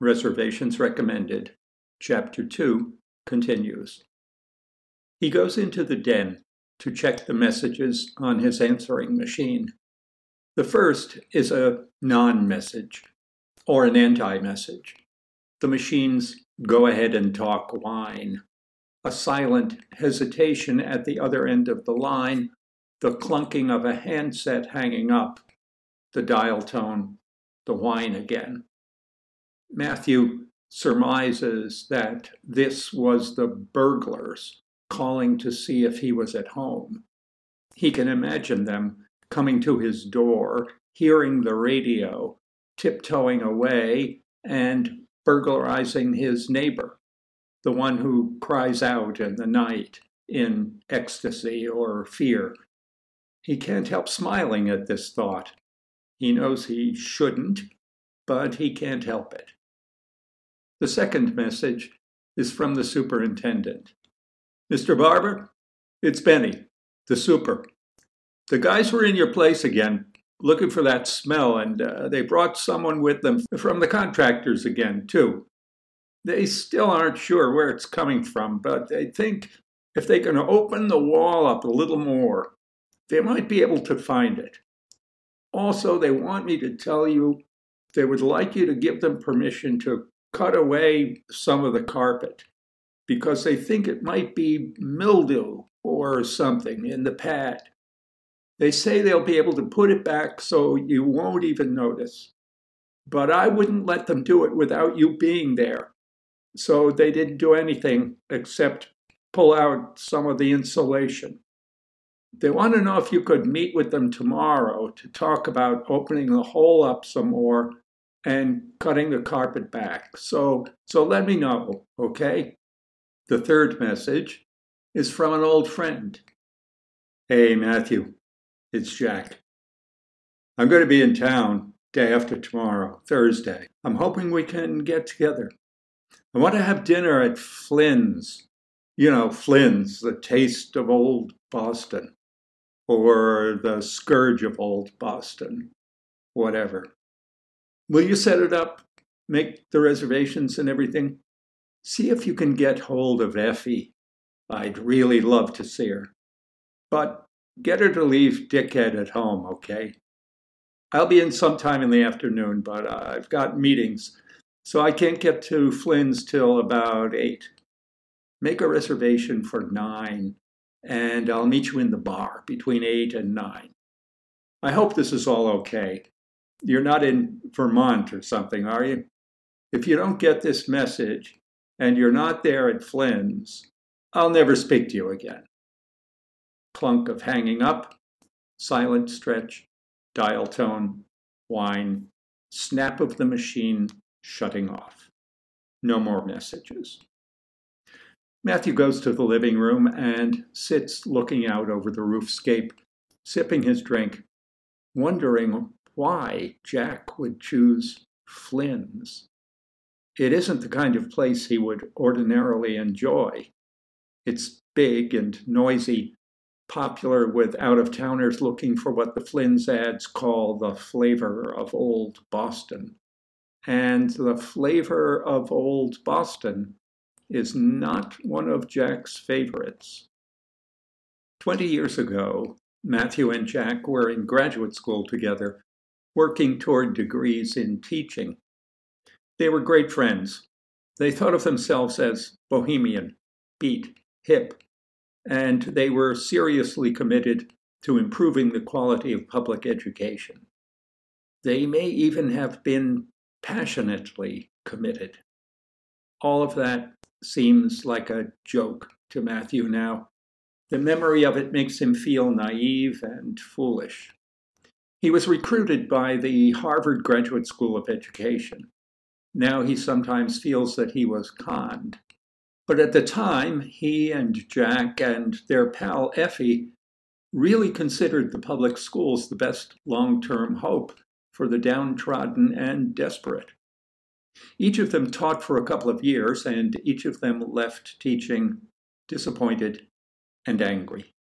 Reservations Recommended, Chapter 2 continues. He goes into the den to check the messages on his answering machine. The first is a non message or an anti message. The machine's go ahead and talk whine. A silent hesitation at the other end of the line, the clunking of a handset hanging up, the dial tone, the whine again. Matthew surmises that this was the burglars calling to see if he was at home. He can imagine them coming to his door, hearing the radio, tiptoeing away, and burglarizing his neighbor, the one who cries out in the night in ecstasy or fear. He can't help smiling at this thought. He knows he shouldn't, but he can't help it. The second message is from the superintendent. Mr. Barber, it's Benny, the super. The guys were in your place again, looking for that smell, and uh, they brought someone with them from the contractors again, too. They still aren't sure where it's coming from, but they think if they can open the wall up a little more, they might be able to find it. Also, they want me to tell you they would like you to give them permission to cut away some of the carpet because they think it might be mildew or something in the pad. They say they'll be able to put it back so you won't even notice. But I wouldn't let them do it without you being there. So they didn't do anything except pull out some of the insulation. They want to know if you could meet with them tomorrow to talk about opening the hole up some more and cutting the carpet back. So, so let me know, okay? The third message is from an old friend. Hey, Matthew, it's Jack. I'm going to be in town day after tomorrow, Thursday. I'm hoping we can get together. I want to have dinner at Flynn's. You know, Flynn's, the taste of old Boston, or the scourge of old Boston, whatever. Will you set it up, make the reservations and everything? See if you can get hold of Effie. I'd really love to see her. But get her to leave Dickhead at home, okay? I'll be in sometime in the afternoon, but I've got meetings, so I can't get to Flynn's till about 8. Make a reservation for 9, and I'll meet you in the bar between 8 and 9. I hope this is all okay. You're not in Vermont or something, are you? If you don't get this message and you're not there at Flynn's, I'll never speak to you again. Clunk of hanging up, silent stretch, dial tone, whine, snap of the machine shutting off. No more messages. Matthew goes to the living room and sits looking out over the roofscape, sipping his drink, wondering why Jack would choose Flynn's. It isn't the kind of place he would ordinarily enjoy. It's big and noisy, popular with out of towners looking for what the Flynn's ads call the flavor of old Boston. And the flavor of old Boston is not one of Jack's favorites. Twenty years ago, Matthew and Jack were in graduate school together working toward degrees in teaching. They were great friends. They thought of themselves as bohemian, beat, hip, and they were seriously committed to improving the quality of public education. They may even have been passionately committed. All of that seems like a joke to Matthew now. The memory of it makes him feel naive and foolish. He was recruited by the Harvard Graduate School of Education. Now he sometimes feels that he was conned. But at the time, he and Jack and their pal Effie really considered the public schools the best long term hope for the downtrodden and desperate. Each of them taught for a couple of years, and each of them left teaching disappointed and angry.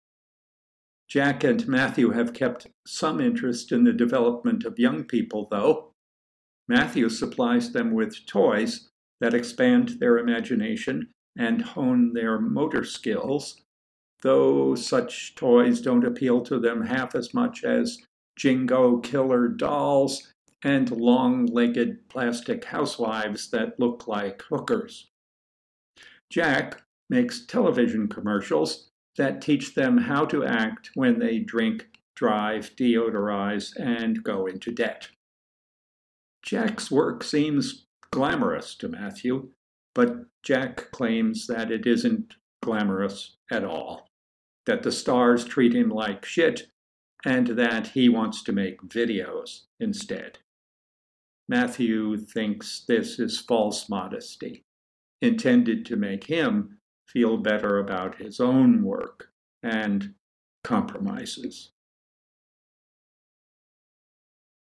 Jack and Matthew have kept some interest in the development of young people, though. Matthew supplies them with toys that expand their imagination and hone their motor skills, though such toys don't appeal to them half as much as Jingo killer dolls and long legged plastic housewives that look like hookers. Jack makes television commercials that teach them how to act when they drink, drive, deodorize, and go into debt. Jack's work seems glamorous to Matthew, but Jack claims that it isn't glamorous at all, that the stars treat him like shit, and that he wants to make videos instead. Matthew thinks this is false modesty, intended to make him feel better about his own work and compromises.